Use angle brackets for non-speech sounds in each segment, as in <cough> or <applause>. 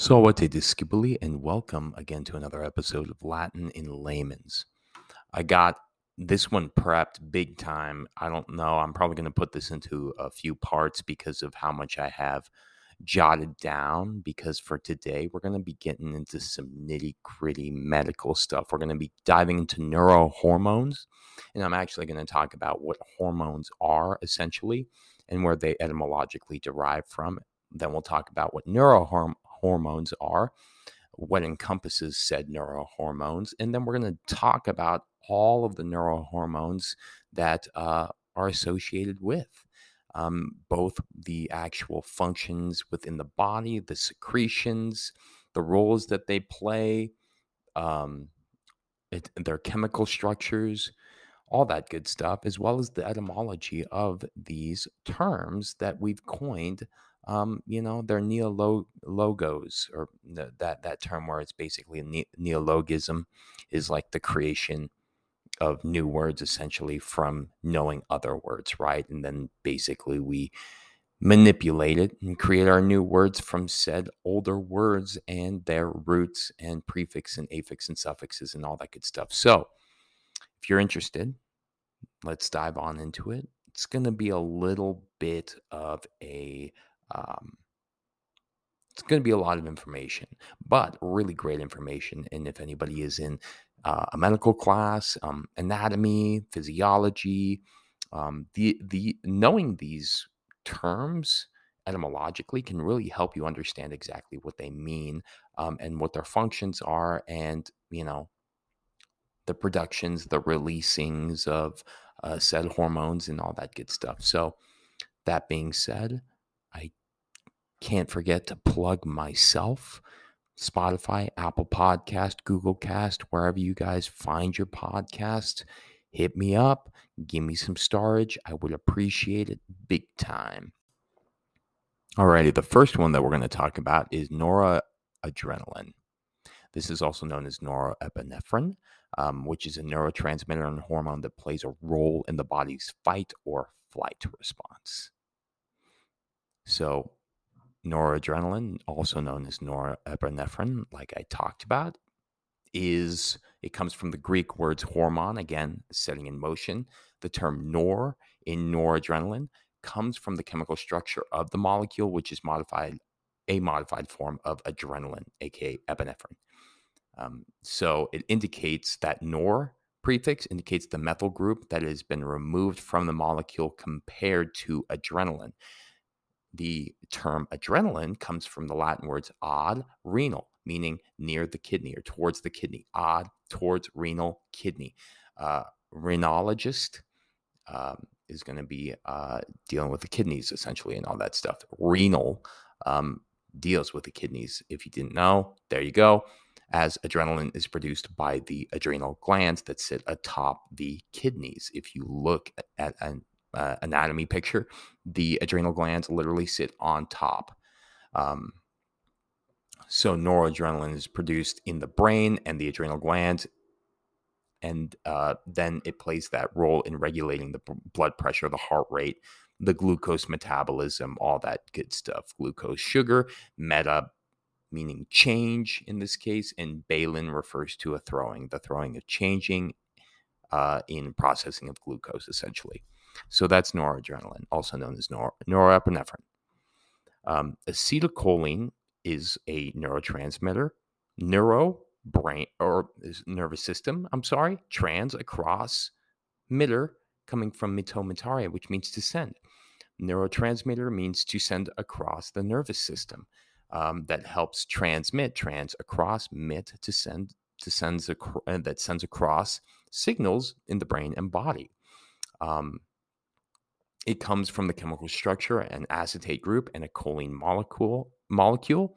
Salve discipuli, and welcome again to another episode of Latin in Layman's. I got this one prepped big time. I don't know. I'm probably going to put this into a few parts because of how much I have jotted down. Because for today, we're going to be getting into some nitty gritty medical stuff. We're going to be diving into neurohormones, and I'm actually going to talk about what hormones are essentially and where they etymologically derive from. Then we'll talk about what neurohormones hormones are, what encompasses said neurohormones, and then we're going to talk about all of the neurohormones that uh, are associated with um, both the actual functions within the body, the secretions, the roles that they play, um, it, their chemical structures, all that good stuff, as well as the etymology of these terms that we've coined um, you know, they're neologos, or that that term where it's basically ne- neologism is like the creation of new words essentially from knowing other words, right? And then basically we manipulate it and create our new words from said older words and their roots and prefix and affix and suffixes and all that good stuff. So, if you're interested, let's dive on into it. It's going to be a little bit of a um, it's going to be a lot of information, but really great information. And if anybody is in uh, a medical class, um, anatomy, physiology, um, the the knowing these terms etymologically can really help you understand exactly what they mean um, and what their functions are, and you know the productions, the releasings of uh, said hormones, and all that good stuff. So, that being said, I can't forget to plug myself. Spotify, Apple Podcast, Google Cast, wherever you guys find your podcast, hit me up, give me some storage. I would appreciate it big time. Alrighty, the first one that we're going to talk about is noradrenaline. This is also known as norepinephrine, um, which is a neurotransmitter and hormone that plays a role in the body's fight or flight response. So, noradrenaline, also known as norepinephrine, like I talked about, is it comes from the Greek words hormone, again, setting in motion. The term nor in noradrenaline comes from the chemical structure of the molecule, which is modified a modified form of adrenaline, aka epinephrine. Um, so it indicates that nor prefix indicates the methyl group that has been removed from the molecule compared to adrenaline the term adrenaline comes from the Latin words ad renal, meaning near the kidney or towards the kidney, ad towards renal kidney. Uh, renologist um, is going to be uh, dealing with the kidneys essentially and all that stuff. Renal um, deals with the kidneys. If you didn't know, there you go. As adrenaline is produced by the adrenal glands that sit atop the kidneys. If you look at an uh, anatomy picture, the adrenal glands literally sit on top. Um, so noradrenaline is produced in the brain and the adrenal glands, and uh, then it plays that role in regulating the blood pressure, the heart rate, the glucose metabolism, all that good stuff. Glucose, sugar, meta meaning change in this case, and balin refers to a throwing, the throwing of changing uh, in processing of glucose, essentially. So that's noradrenaline, also known as nor- norepinephrine. Um, acetylcholine is a neurotransmitter. Neuro brain or nervous system. I'm sorry, trans across mitter coming from mito which means to send. Neurotransmitter means to send across the nervous system. Um, that helps transmit trans across mit to send to sends acro- uh, that sends across signals in the brain and body. Um, it comes from the chemical structure an acetate group and a choline molecule molecule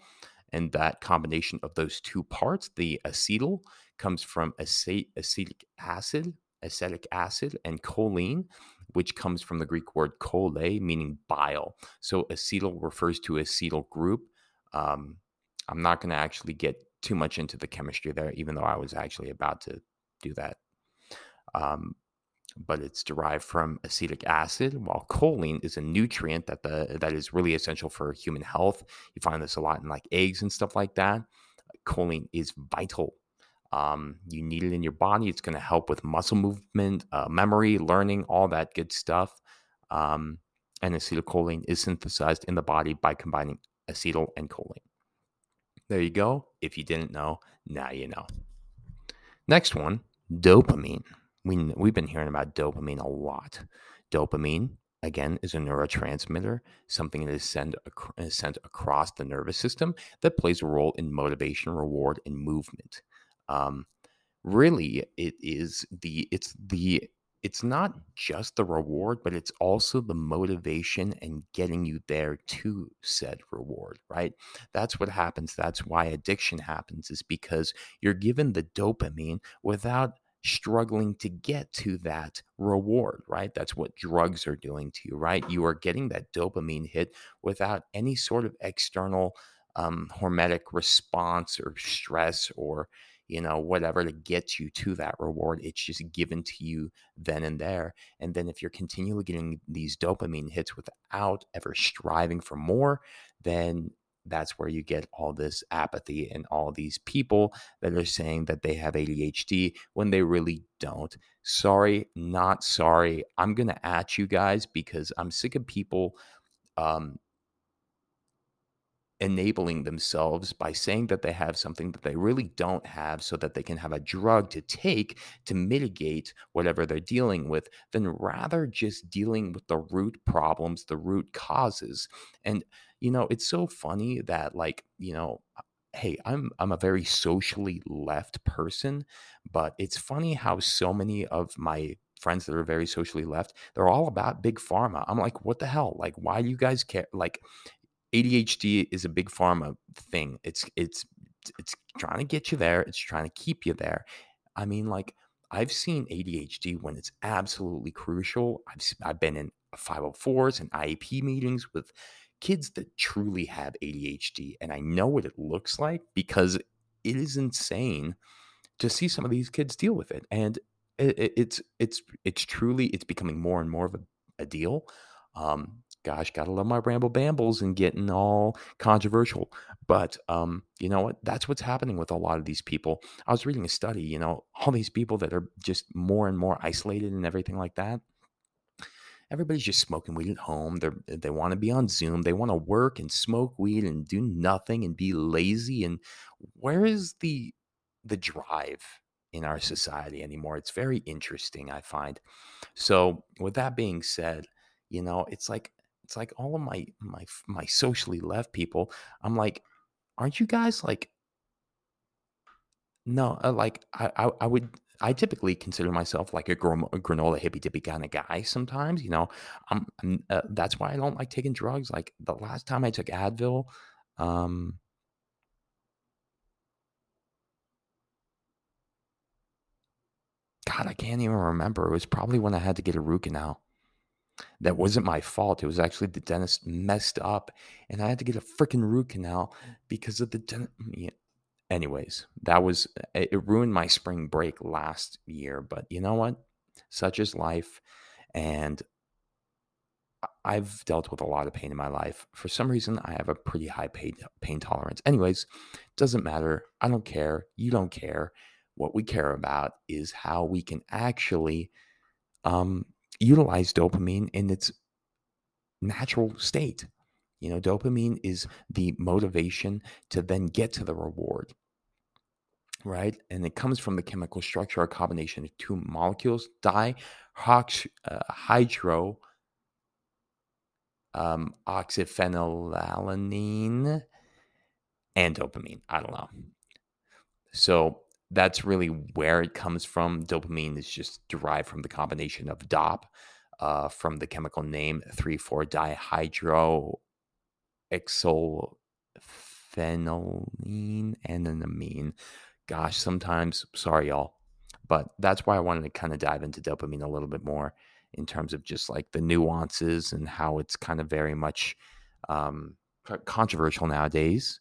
and that combination of those two parts the acetyl comes from acet- acetic acid acetic acid and choline which comes from the greek word chole meaning bile. So acetyl refers to acetyl group. Um, i'm not going to actually get too much into the chemistry there even though i was actually about to do that. Um, but it's derived from acetic acid, while choline is a nutrient that the that is really essential for human health. You find this a lot in like eggs and stuff like that. Choline is vital. Um, you need it in your body. It's going to help with muscle movement, uh, memory, learning, all that good stuff. Um, and acetylcholine is synthesized in the body by combining acetyl and choline. There you go. If you didn't know, now you know. Next one, dopamine we, we've been hearing about dopamine a lot. Dopamine, again, is a neurotransmitter, something that is sent, is sent across the nervous system that plays a role in motivation, reward, and movement. Um, really, it is the it's the it's not just the reward, but it's also the motivation and getting you there to said reward, right? That's what happens. That's why addiction happens, is because you're given the dopamine without struggling to get to that reward, right? That's what drugs are doing to you, right? You are getting that dopamine hit without any sort of external um, hormetic response or stress or you know whatever to get you to that reward it's just given to you then and there and then if you're continually getting these dopamine hits without ever striving for more then that's where you get all this apathy and all these people that are saying that they have ADHD when they really don't. Sorry, not sorry. I'm going to at you guys because I'm sick of people um, enabling themselves by saying that they have something that they really don't have so that they can have a drug to take to mitigate whatever they're dealing with, than rather just dealing with the root problems, the root causes. And, you know, it's so funny that, like, you know, hey i'm i'm a very socially left person but it's funny how so many of my friends that are very socially left they're all about big pharma. I'm like what the hell? Like why do you guys care? Like ADHD is a big pharma thing. It's it's it's trying to get you there. It's trying to keep you there. I mean, like I've seen ADHD when it's absolutely crucial. I've I've been in 504s and IEP meetings with kids that truly have ADHD, and I know what it looks like because it is insane to see some of these kids deal with it, and it, it's it's it's truly it's becoming more and more of a, a deal. Um, gosh, gotta love my ramble bambles and getting all controversial. But um, you know what? That's what's happening with a lot of these people. I was reading a study, you know, all these people that are just more and more isolated and everything like that. Everybody's just smoking weed at home. They they want to be on Zoom. They want to work and smoke weed and do nothing and be lazy. And where is the the drive in our society anymore? It's very interesting, I find. So, with that being said, you know, it's like it's like all of my my my socially left people i'm like aren't you guys like no uh, like I, I, I would i typically consider myself like a, granola hippy dippy kind of guy sometimes you know? I'm, I'm uh, that's why i don't like taking drugs like the last time i took advil um god i can't even remember it was probably when i had to get a root canal that wasn't my fault. It was actually the dentist messed up, and I had to get a freaking root canal because of the dentist. Yeah. Anyways, that was it. Ruined my spring break last year, but you know what? Such is life, and I've dealt with a lot of pain in my life. For some reason, I have a pretty high pain pain tolerance. Anyways, doesn't matter. I don't care. You don't care. What we care about is how we can actually um, utilize dopamine in its natural state. You know, dopamine is the motivation to then get to the reward, right? And it comes from the chemical structure, a combination of two molecules, dihydro uh, um, oxyphenylalanine and dopamine. I don't know. So that's really where it comes from. Dopamine is just derived from the combination of DOP uh, from the chemical name 3,4 dihydroxyphenylalanine and an amine. Gosh, sometimes, sorry, y'all. But that's why I wanted to kind of dive into dopamine a little bit more in terms of just like the nuances and how it's kind of very much um, controversial nowadays.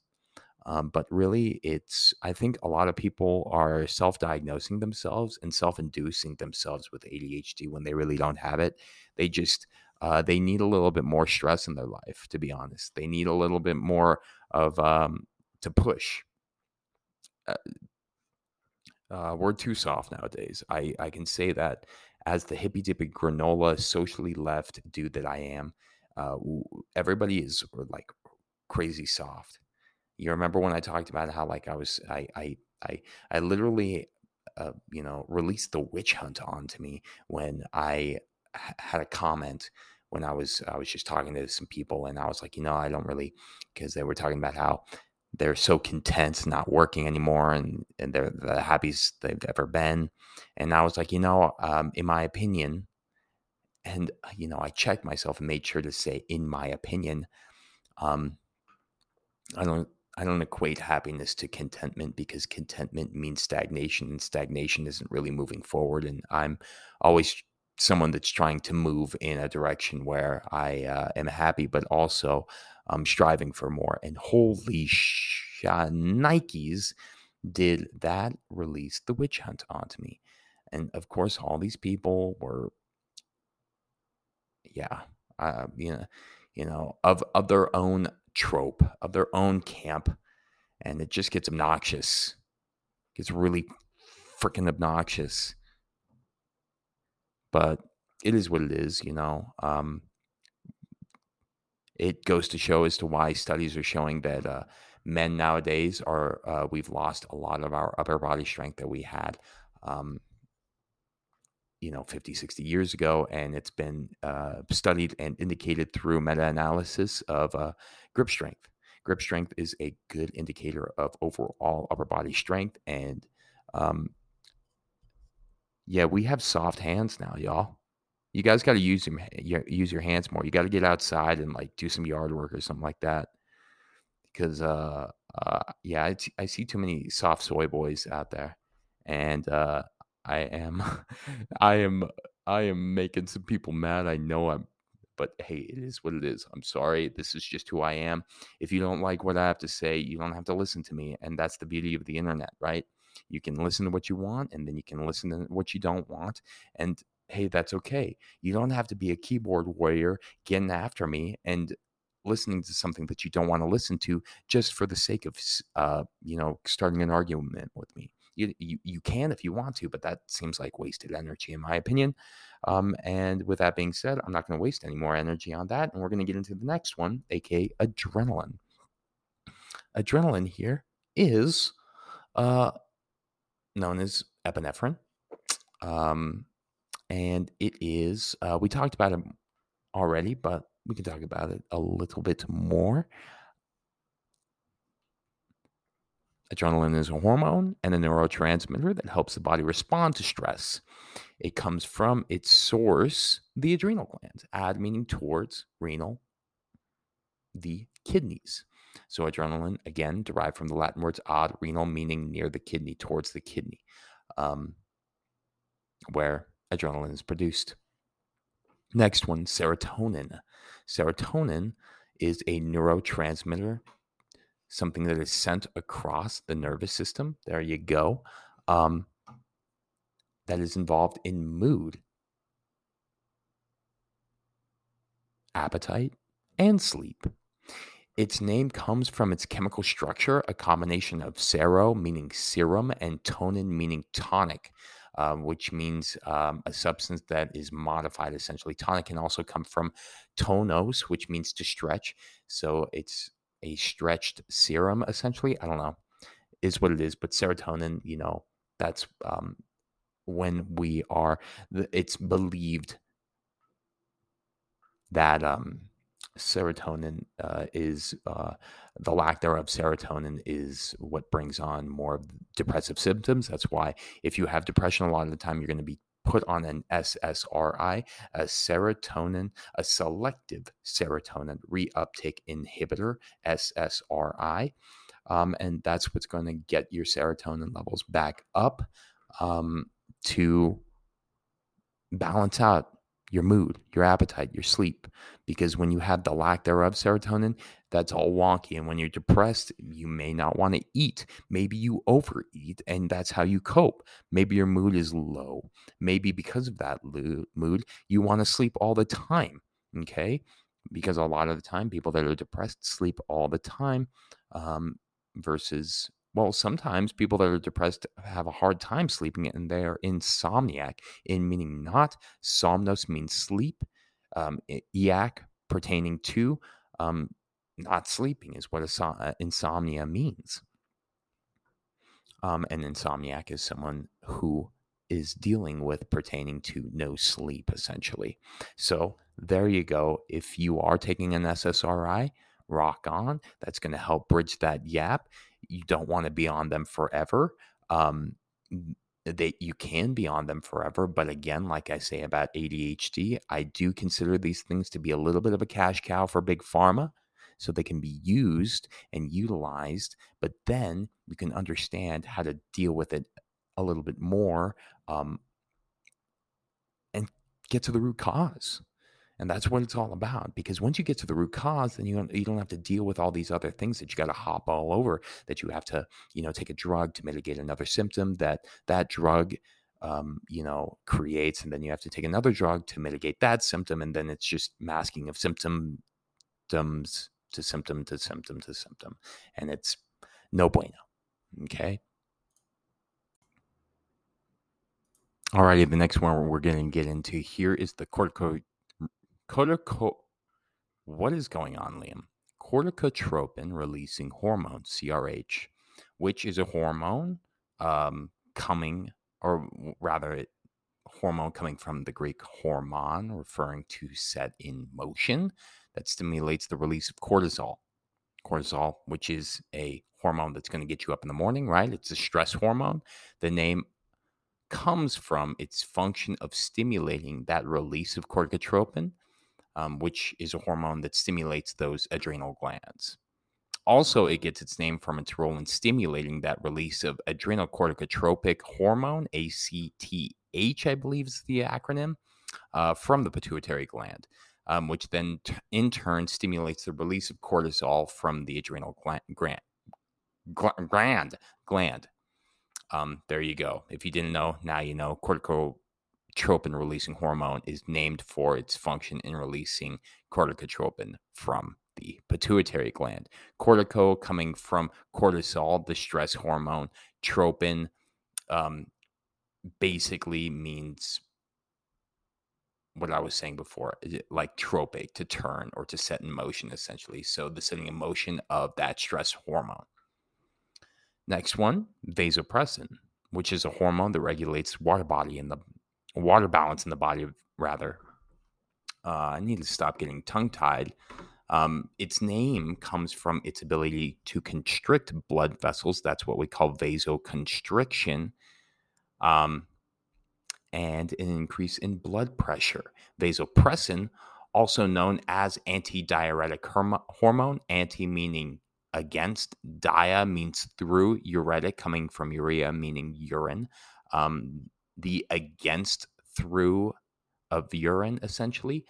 Um, but really, it's, I think a lot of people are self diagnosing themselves and self inducing themselves with ADHD when they really don't have it. They just, uh, they need a little bit more stress in their life, to be honest. They need a little bit more of um, to push. Uh, uh, we're too soft nowadays. I, I can say that as the hippy dippy granola, socially left dude that I am. Uh, everybody is like crazy soft. You remember when I talked about how like I was I I I I literally uh, you know released the witch hunt onto me when I h- had a comment when I was I was just talking to some people and I was like you know I don't really because they were talking about how they're so content not working anymore and, and they're the happiest they've ever been. And i was like you know um, in my opinion and uh, you know i checked myself and made sure to say in my opinion um, i don't i don't equate happiness to contentment because contentment means stagnation and stagnation isn't really moving forward and i'm always someone that's trying to move in a direction where i uh, am happy but also um, striving for more. And holy sh- Nikes did that release the witch hunt onto me. And of course, all these people were, yeah, uh, you know, you know, of of their own trope, of their own camp, and it just gets obnoxious. Gets really freaking obnoxious. But it is what it is, you know. Um, it goes to show as to why studies are showing that uh, men nowadays are uh, we've lost a lot of our upper body strength that we had um, you know 50 60 years ago and it's been uh, studied and indicated through meta-analysis of uh, grip strength grip strength is a good indicator of overall upper body strength and um, yeah we have soft hands now y'all you guys got to use your, use your hands more. You got to get outside and like do some yard work or something like that. Because uh, uh yeah, I, see too many soft soy boys out there, and uh, I am <laughs> I am I am making some people mad. I know I'm, but hey, it is what it is. I'm sorry. This is just who I am. If you don't like what I have to say, you don't have to listen to me, and that's the beauty of the internet, right? You can listen to what you want, and then you can listen to what you don't want, and hey, that's okay. You don't have to be a keyboard warrior getting after me and listening to something that you don't want to listen to just for the sake of, uh, you know, starting an argument with me. You, you, you can if you want to, but that seems like wasted energy, in my opinion. Um, and with that being said, I'm not going to waste any more energy on that. And we're going to get into the next one, aka adrenaline. Adrenaline here is uh, known as epinephrine. Um, and it is uh, we talked about it already, but we can talk about it a little bit more. Adrenaline is a hormone and a neurotransmitter that helps the body respond to stress. It comes from its source, the adrenal glands, ad meaning towards, renal, the kidneys. So, adrenaline, again, derived from the Latin words ad, renal, meaning near the kidney, towards the kidney, um, where adrenaline is produced. Next one, serotonin. Serotonin is a neurotransmitter, something that is sent across the nervous system. There you go. Um, that is involved in mood, appetite, and sleep. Its name comes from its chemical structure, a combination of sero, meaning serum, and tonin, meaning tonic, um, which means um, a substance that is modified essentially. Tonic can also come from tonos, which means to stretch. So it's a stretched serum essentially. I don't know, is what it is. But serotonin, you know, that's um, when we are, it's believed that um, serotonin uh, is uh, the lack thereof serotonin is what brings on more depressive symptoms that's why if you have depression a lot of the time you're going to be put on an ssri a serotonin a selective serotonin reuptake inhibitor ssri um, and that's what's going to get your serotonin levels back up um, to balance out your mood, your appetite, your sleep. Because when you have the lack thereof serotonin, that's all wonky. And when you're depressed, you may not want to eat. Maybe you overeat and that's how you cope. Maybe your mood is low. Maybe because of that mood, you want to sleep all the time. Okay. Because a lot of the time, people that are depressed sleep all the time um, versus well, sometimes people that are depressed have a hard time sleeping and they're insomniac, in meaning not somnos means sleep, um, iac pertaining to um, not sleeping is what uh, insomnia means. Um, an insomniac is someone who is dealing with pertaining to no sleep, essentially. So there you go. If you are taking an SSRI, rock on. That's going to help bridge that gap you don't want to be on them forever. Um, that you can be on them forever. But again, like I say about ADHD, I do consider these things to be a little bit of a cash cow for big pharma. So they can be used and utilized, but then you can understand how to deal with it a little bit more um, and get to the root cause. And that's what it's all about. Because once you get to the root cause, then you don't, you don't have to deal with all these other things that you got to hop all over. That you have to, you know, take a drug to mitigate another symptom that that drug, um, you know, creates, and then you have to take another drug to mitigate that symptom, and then it's just masking of symptom, symptoms to symptom to symptom to symptom, and it's no bueno. Okay. Alrighty, the next one we're going to get into here is the cortico Cortico. What is going on, Liam? Corticotropin releasing hormone, CRH, which is a hormone um, coming, or rather, hormone coming from the Greek hormon, referring to set in motion, that stimulates the release of cortisol. Cortisol, which is a hormone that's going to get you up in the morning, right? It's a stress hormone. The name comes from its function of stimulating that release of corticotropin um, which is a hormone that stimulates those adrenal glands. Also, it gets its name from its role in stimulating that release of adrenocorticotropic hormone, ACTH, I believe is the acronym, uh, from the pituitary gland, um, which then t- in turn stimulates the release of cortisol from the adrenal gland. gland, gland, gland. Um, there you go. If you didn't know, now you know. Cortico tropin releasing hormone is named for its function in releasing corticotropin from the pituitary gland. Cortico coming from cortisol, the stress hormone. Tropin um, basically means what I was saying before, like tropic, to turn or to set in motion, essentially. So the setting in motion of that stress hormone. Next one, vasopressin, which is a hormone that regulates water body in the water balance in the body, rather. Uh, I need to stop getting tongue tied. Um, its name comes from its ability to constrict blood vessels. That's what we call vasoconstriction. Um, and an increase in blood pressure. Vasopressin, also known as antidiuretic hormone, anti meaning against, dia means through, uretic coming from urea meaning urine. Um, the against through of urine essentially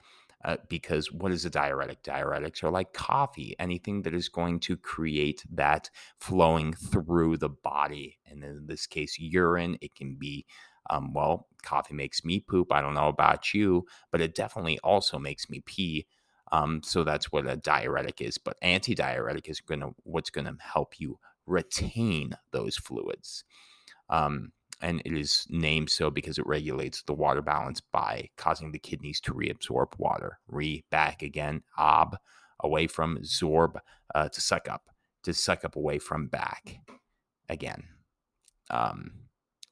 uh, because what is a diuretic? Diuretics are like coffee, anything that is going to create that flowing through the body. And in this case, urine, it can be, um, well, coffee makes me poop. I don't know about you, but it definitely also makes me pee. Um, so that's what a diuretic is. But antidiuretic is going to what's going to help you retain those fluids. Um, and it is named so because it regulates the water balance by causing the kidneys to reabsorb water. Re back again, ob away from zorb uh, to suck up, to suck up away from back again. Um,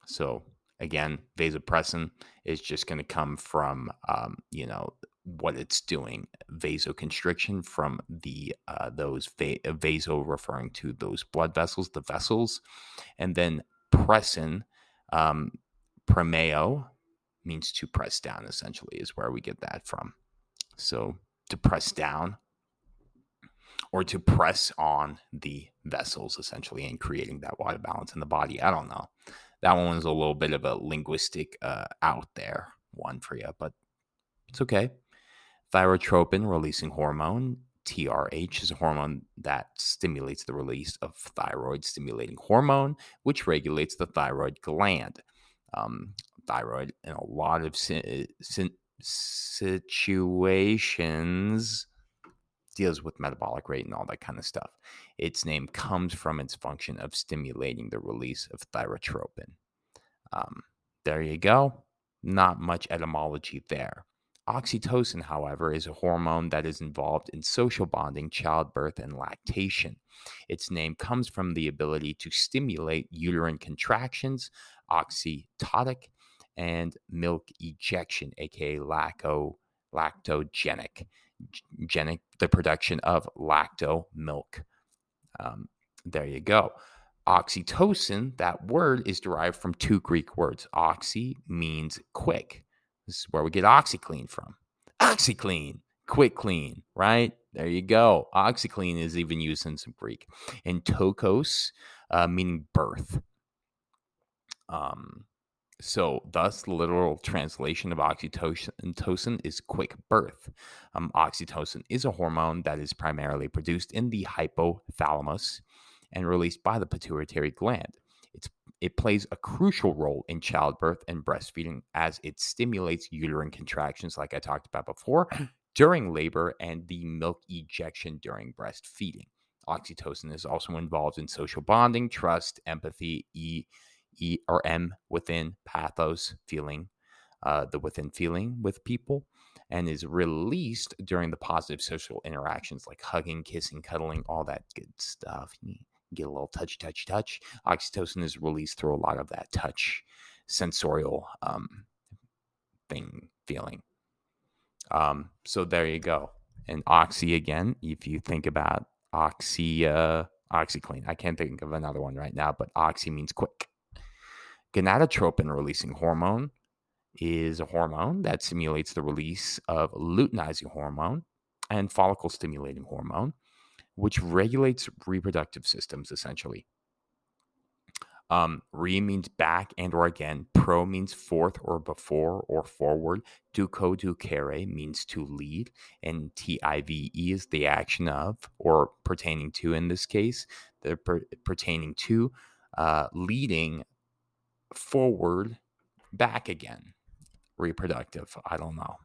so again, vasopressin is just going to come from um, you know what it's doing vasoconstriction from the uh, those va- vaso referring to those blood vessels the vessels and then pressin um, premeo means to press down, essentially, is where we get that from. So to press down or to press on the vessels, essentially, and creating that water balance in the body. I don't know. That one was a little bit of a linguistic uh, out there one for you, but It's okay. Thyrotropin releasing hormone, TRH, is a hormone that stimulates the release of thyroid stimulating hormone, which regulates the thyroid gland. Um, thyroid, in a lot of si- si- situations, deals with metabolic rate and all that kind of stuff. Its name comes from its function of stimulating the release of thyrotropin. Um, there you go. Not much etymology there. Oxytocin, however, is a hormone that is involved in social bonding, childbirth, and lactation. Its name comes from the ability to stimulate uterine contractions, oxytocic, and milk ejection, aka lacto, lactogenic, genic, the production of lacto milk. Um, there you go. Oxytocin, that word is derived from two Greek words. Oxy means quick. This is where we get OxiClean from. OxiClean, quick clean, right? There you go. OxiClean is even used in some Greek. And tokos, uh, meaning birth. Um, so, thus, the literal translation of oxytocin is quick birth. Um, oxytocin is a hormone that is primarily produced in the hypothalamus and released by the pituitary gland. It plays a crucial role in childbirth and breastfeeding as it stimulates uterine contractions, like I talked about before, <clears throat> during labor and the milk ejection during breastfeeding. Oxytocin is also involved in social bonding, trust, empathy, E, E or M within pathos, feeling, uh, the within feeling with people, and is released during the positive social interactions like hugging, kissing, cuddling, all that good stuff get a little touch, touch, touch. Oxytocin is released through a lot of that touch, sensorial um, thing, feeling. Um, so there you go. And oxy again, if you think about oxy, uh, OxiClean, I can't think of another one right now, but oxy means quick. Gonadotropin releasing hormone is a hormone that simulates the release of luteinizing hormone and follicle stimulating hormone which regulates reproductive systems essentially. Um, re means back and or again. Pro means forth or before or forward. Duco ducere means to lead. And tive is the action of or pertaining to in this case. They're per- pertaining to uh, leading forward back again. Reproductive. I don't know.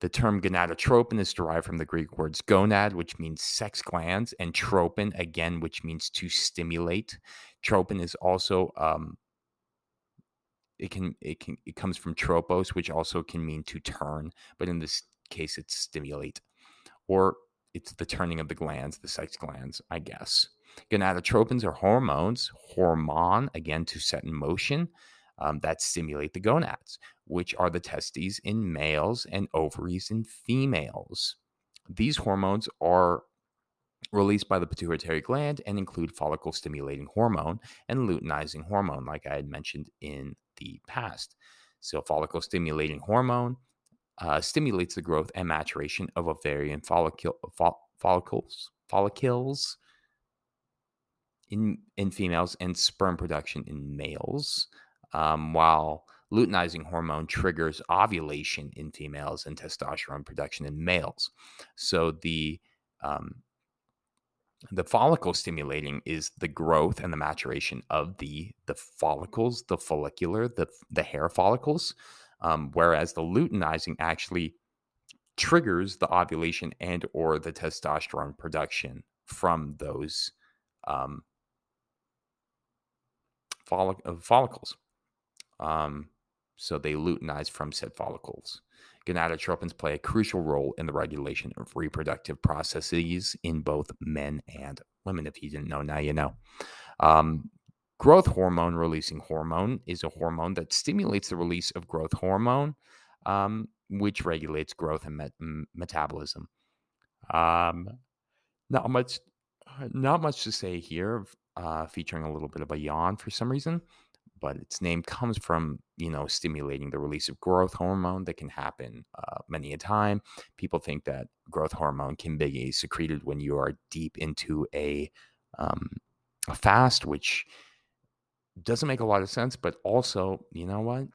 The term gonadotropin is derived from the Greek words gonad, which means sex glands, and tropin, again, which means to stimulate. Tropin is also um, it can it can it comes from tropos, which also can mean to turn, but in this case, it's stimulate, or it's the turning of the glands, the sex glands, I guess. Gonadotropins are hormones, hormone, again, to set in motion um, that stimulate the gonads, which are the testes in males and ovaries in females. These hormones are released by the pituitary gland and include follicle stimulating hormone and luteinizing hormone, like I had mentioned in the past. So, follicle stimulating hormone uh, stimulates the growth and maturation of ovarian follicle, fo- follicles, follicles in, in females and sperm production in males um, while luteinizing hormone triggers ovulation in females and testosterone production in males. So the um, the follicle stimulating is the growth and the maturation of the the follicles, the follicular, the the hair follicles, um, whereas the luteinizing actually triggers the ovulation and or the testosterone production from those um, follic- uh, follicles. Um, so they luteinize from said follicles. Gonadotropins play a crucial role in the regulation of reproductive processes in both men and women. If you didn't know, now you know. Um, growth hormone releasing hormone is a hormone that stimulates the release of growth hormone, um, which regulates growth and met- metabolism. Um, not much, not much to say here. Uh, featuring a little bit of a yawn for some reason but its name comes from you know stimulating the release of growth hormone that can happen uh, many a time people think that growth hormone can be secreted when you are deep into a, um, a fast which doesn't make a lot of sense but also you know what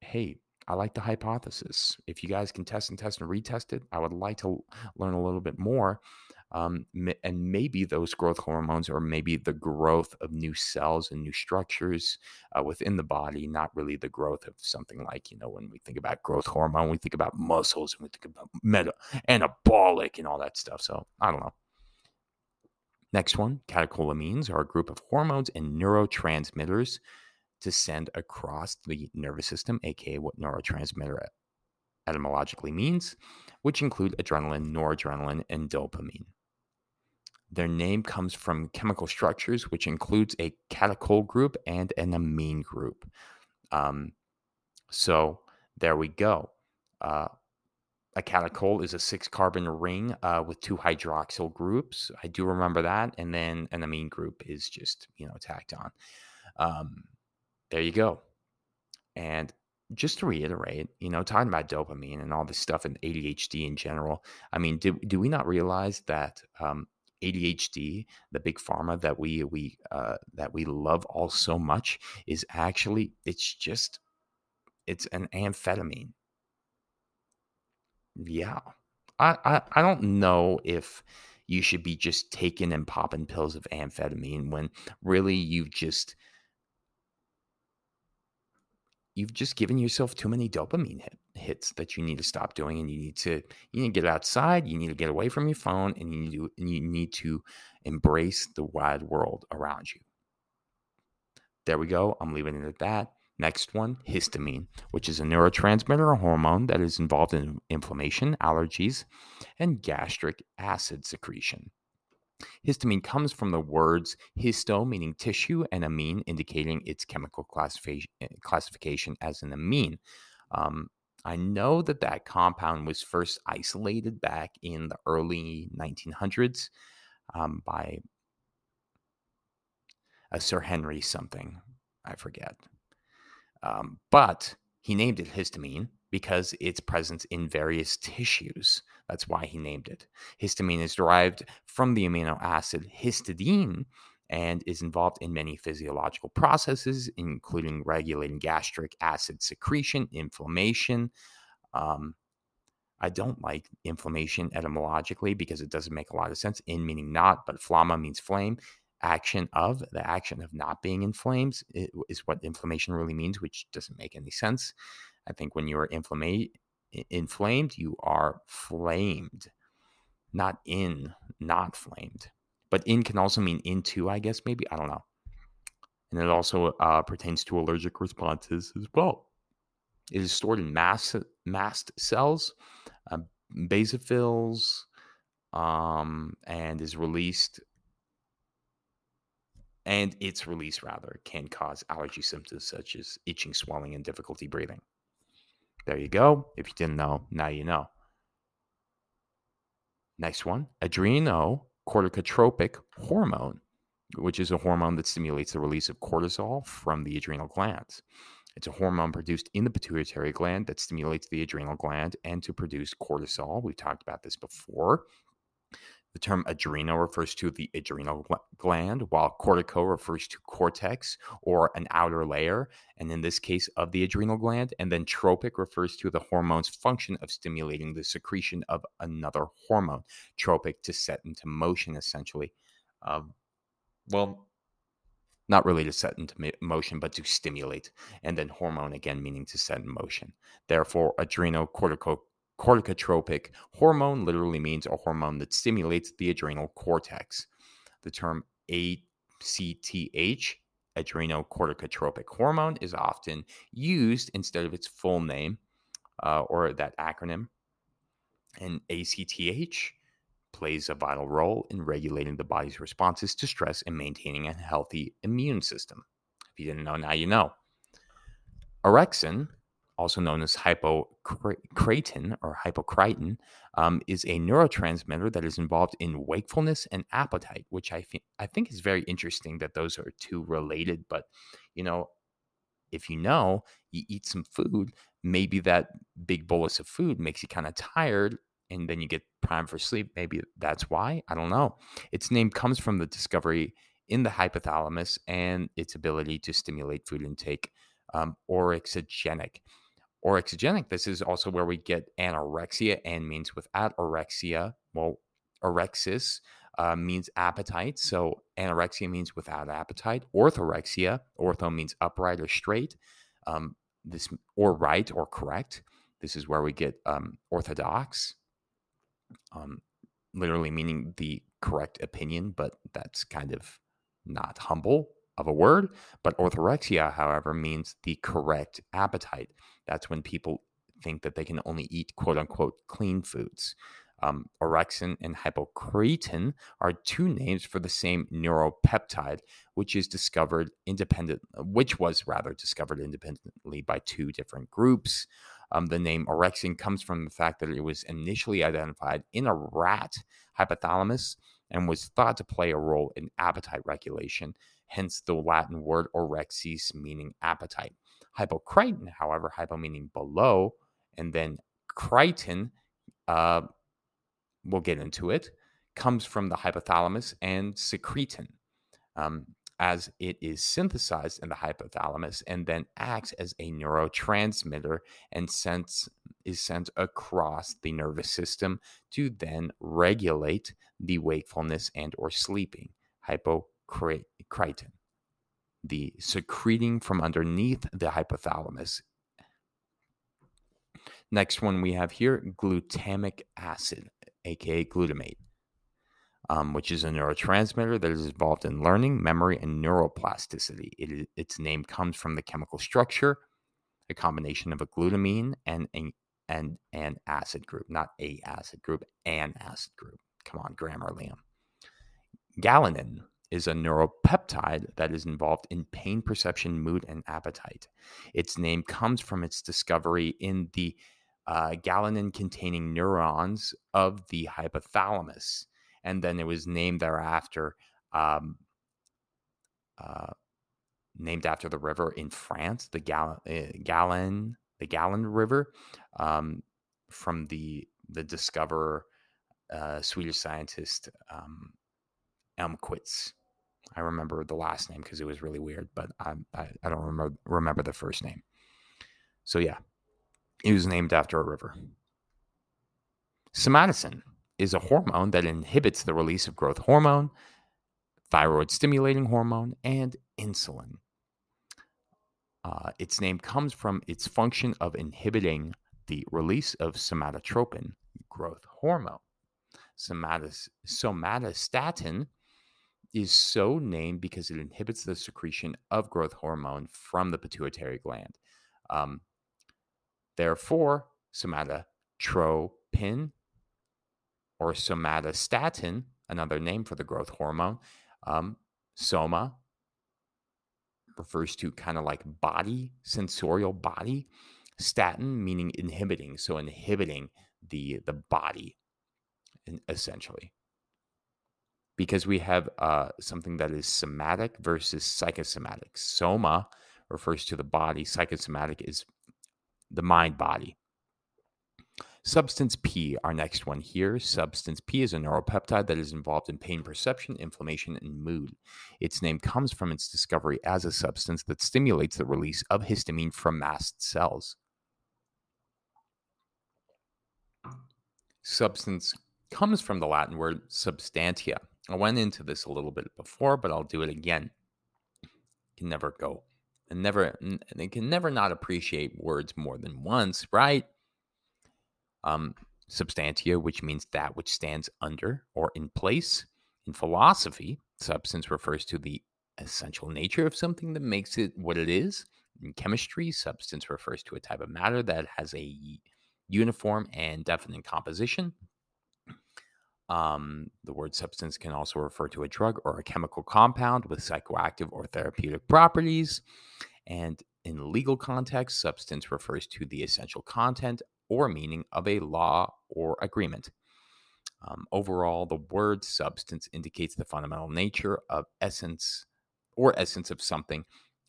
hey I like the hypothesis. If you guys can test and test and retest it, I would like to learn a little bit more. Um, and maybe those growth hormones, or maybe the growth of new cells and new structures uh, within the body, not really the growth of something like, you know, when we think about growth hormone, we think about muscles and we think about meta anabolic and all that stuff. So I don't know. Next one, catecholamines are a group of hormones and neurotransmitters to send across the nervous system, aka what neurotransmitter etymologically means, which include adrenaline, noradrenaline, and dopamine. Their name comes from chemical structures, which includes a catechol group and an amine group. Um, so there we go. Uh, a catechol is a six carbon ring uh, with two hydroxyl groups. I do remember that. And then an amine group is just, you know, tacked on. Um, there you go. And just to reiterate, you know, talking about dopamine and all this stuff and ADHD in general, I mean, do, do we not realize that um, ADHD, the big pharma that we we uh, that we love all so much, is actually it's just it's an amphetamine yeah. I, I, I don't know if you should be just taking and popping pills of amphetamine when really you've just you've just given yourself too many dopamine hit, hits that you need to stop doing and you need to you need to get outside you need to get away from your phone and you need to you need to embrace the wide world around you there we go i'm leaving it at that Next one, histamine, which is a neurotransmitter or hormone that is involved in inflammation, allergies, and gastric acid secretion. Histamine comes from the words histo, meaning tissue, and amine, indicating its chemical classification as an amine. Um, I know that that compound was first isolated back in the early 1900s um, by a Sir Henry something. I forget. Um, but he named it histamine because its presence in various tissues. That's why he named it. Histamine is derived from the amino acid histidine and is involved in many physiological processes, including regulating gastric acid secretion, inflammation. Um, I don't like inflammation etymologically because it doesn't make a lot of sense. In meaning not, but flamma means flame action of the action of not being inflamed is what inflammation really means, which doesn't make any sense. I think when you are inflamed, inflamed, you are flamed, not in, not flamed. But in can also mean into, I guess, maybe. I don't know. And it also uh, pertains to allergic responses as well. It is stored in mast, mast cells, uh, basophils, um, and is released and its release rather can cause allergy symptoms such as itching, swelling, and difficulty breathing. There you go. If you didn't know, now you know. Next one adrenocorticotropic hormone, which is a hormone that stimulates the release of cortisol from the adrenal glands. It's a hormone produced in the pituitary gland that stimulates the adrenal gland and to produce cortisol. We've talked about this before. The term adrenal refers to the adrenal gland, while cortico refers to cortex or an outer layer, and in this case, of the adrenal gland. And then tropic refers to the hormone's function of stimulating the secretion of another hormone. Tropic to set into motion, essentially. Um, well, not really to set into motion, but to stimulate. And then hormone, again, meaning to set in motion. Therefore, adrenocortico corticotropic hormone literally means a hormone that stimulates the adrenal cortex. The term ACTH, adrenocorticotropic hormone, is often used instead of its full name uh, or that acronym. And ACTH plays a vital role in regulating the body's responses to stress and maintaining a healthy immune system. If you didn't know, now you know. Orexin also known as hypocretin or hypocretin, um, is a neurotransmitter that is involved in wakefulness and appetite, which I think I think is very interesting that those are two related. But you know, if you know you eat some food, maybe that big bolus of food makes you kind of tired, and then you get primed for sleep. Maybe that's why. I don't know. Its name comes from the discovery in the hypothalamus and its ability to stimulate food intake, um, orexigenic Orexigenic, this is also where we get anorexia and means without orexia. Well, orexis uh, means appetite. So anorexia means without appetite. Orthorexia, ortho means upright or straight. Um, this or right or correct. This is where we get um, orthodox, um, literally meaning the correct opinion, but that's kind of not humble of a word. But orthorexia, however, means the correct appetite. That's when people think that they can only eat quote unquote clean foods. Um, orexin and hypocretin are two names for the same neuropeptide, which is discovered independent, which was rather discovered independently by two different groups. Um, the name orexin comes from the fact that it was initially identified in a rat hypothalamus and was thought to play a role in appetite regulation, hence the Latin word orexis meaning appetite. Hypocretin, however, hypo meaning below, and then cretin, uh, we'll get into it, comes from the hypothalamus and secretin. Um, as it is synthesized in the hypothalamus and then acts as a neurotransmitter and sense is sent across the nervous system to then regulate the wakefulness and or sleeping hypocretin the secretin from underneath the hypothalamus next one we have here glutamic acid aka glutamate um, which is a neurotransmitter that is involved in learning, memory, and neuroplasticity. It, its name comes from the chemical structure, a combination of a glutamine and a, and an acid group, not a acid group, an acid group. Come on, grammar, Liam. Galanin is a neuropeptide that is involved in pain perception, mood, and appetite. Its name comes from its discovery in the uh, galanin containing neurons of the hypothalamus and then it was named thereafter, um, uh, named after the river in France, the Gal- uh, Gallon, the Gallon River, um, from the the discoverer, uh, Swedish scientist um, Elmquist. I remember the last name because it was really weird, but I, I, I don't remember remember the first name. So yeah, it was named after a river. Somatocin is a hormone that inhibits the release of growth hormone, thyroid stimulating hormone, and insulin. Uh, its name comes from its function of inhibiting the release of somatotropin, growth hormone. Somatis- somatostatin is so named because it inhibits the secretion of growth hormone from the pituitary gland. Um, therefore, somatotropin or somatostatin, another name for the growth hormone. Um, soma refers to kind of like body, sensorial body. Statin meaning inhibiting, so inhibiting the the body, essentially. Because we have uh, something that is somatic versus psychosomatic. Soma refers to the body. Psychosomatic is the mind body. Substance P, our next one here. Substance P is a neuropeptide that is involved in pain perception, inflammation, and mood. Its name comes from its discovery as a substance that stimulates the release of histamine from mast cells. Substance comes from the Latin word substantia. I went into this a little bit before, but I'll do it again. can never go and never they can never not appreciate words more than once, right? Um, substantia, which means that which stands under or in place. In philosophy, substance refers to the essential nature of something that makes it what it is. In chemistry, substance refers to a type of matter that has a uniform and definite composition. Um, the word substance can also refer to a drug or a chemical compound with psychoactive or therapeutic properties. And in legal context, substance refers to the essential content or meaning of a law or agreement. Um, overall, the word substance indicates the fundamental nature of essence or essence of something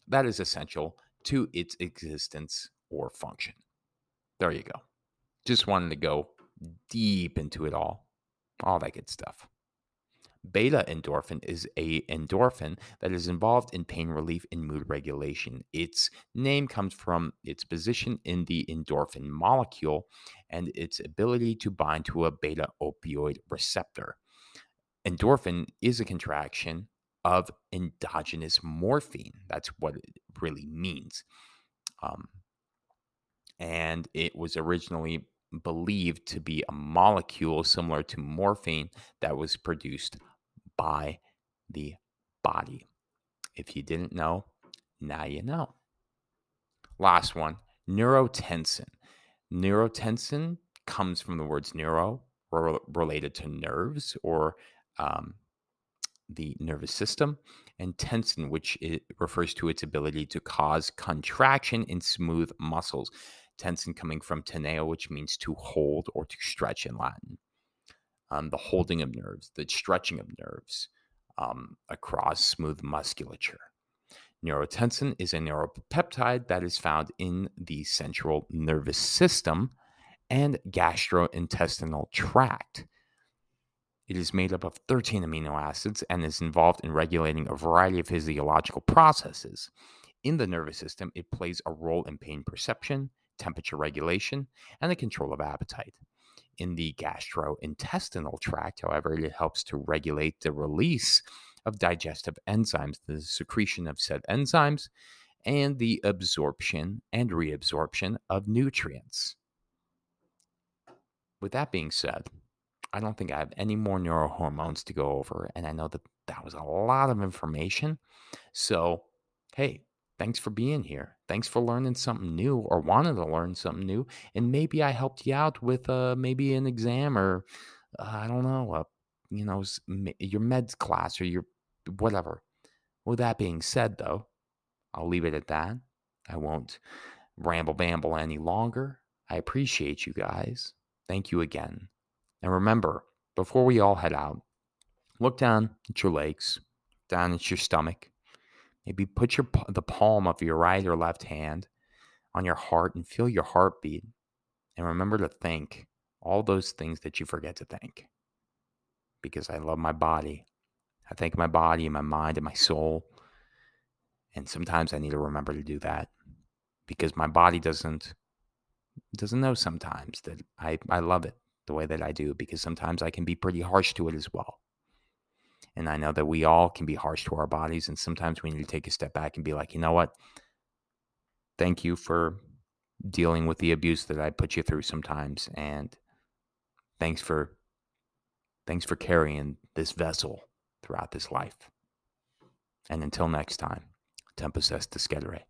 that is essential to its existence or function. There you go. Just wanted to go deep into it all, all that good stuff. Beta endorphin is a endorphin that is involved in pain relief and mood regulation. Its name comes from its position in the endorphin molecule and its ability to bind to a beta opioid receptor. Endorphin is a contraction of endogenous morphine. That's what it really means. Um, and it was originally believed to be a molecule similar to morphine that was produced by the body. If you didn't know, now you know. Last one neurotensin. Neurotensin comes from the words neuro, related to nerves or um, the nervous system, and tensin, which refers to its ability to cause contraction in smooth muscles. Tensin coming from teneo, which means to hold or to stretch in Latin um, the holding of nerves, the stretching of nerves um, across smooth musculature. Neurotensin is a neuropeptide that is found in the central nervous system and gastrointestinal tract. It is made up of 13 amino acids and is involved in regulating a variety of physiological processes. In the nervous system, it plays a role in pain perception, temperature regulation, and the control of appetite in the gastrointestinal tract. However, it helps to regulate the release of digestive enzymes, the secretion of said enzymes, and the absorption and reabsorption of nutrients. With that being said, I don't think I have any more neurohormones to go over. And I know that that was a lot of information. So, hey, Thanks for being here. Thanks for learning something new or wanting to learn something new. And maybe I helped you out with uh, maybe an exam or uh, I don't know, uh, you know, your meds class or your whatever. With that being said, though, I'll leave it at that. I won't ramble bamble any longer. I appreciate you guys. Thank you again. And remember, before we all head out, look down at your legs, down at your stomach, Maybe put your the palm of your right or left hand on your heart and feel your heartbeat. And remember to thank all those things that you forget to thank. Because I love my body. I thank my body and my mind and my soul. And sometimes I need to remember to do that because my body doesn't doesn't know sometimes that I, I love it the way that I do because sometimes I can be pretty harsh to it as well. And I know that we all can be harsh to our bodies. And sometimes we need to take a step back and be like, you know what? Thank you for dealing with the abuse that I put you through sometimes. And thanks for thanks for carrying this vessel throughout this life. And until next time, Tempus est discedere.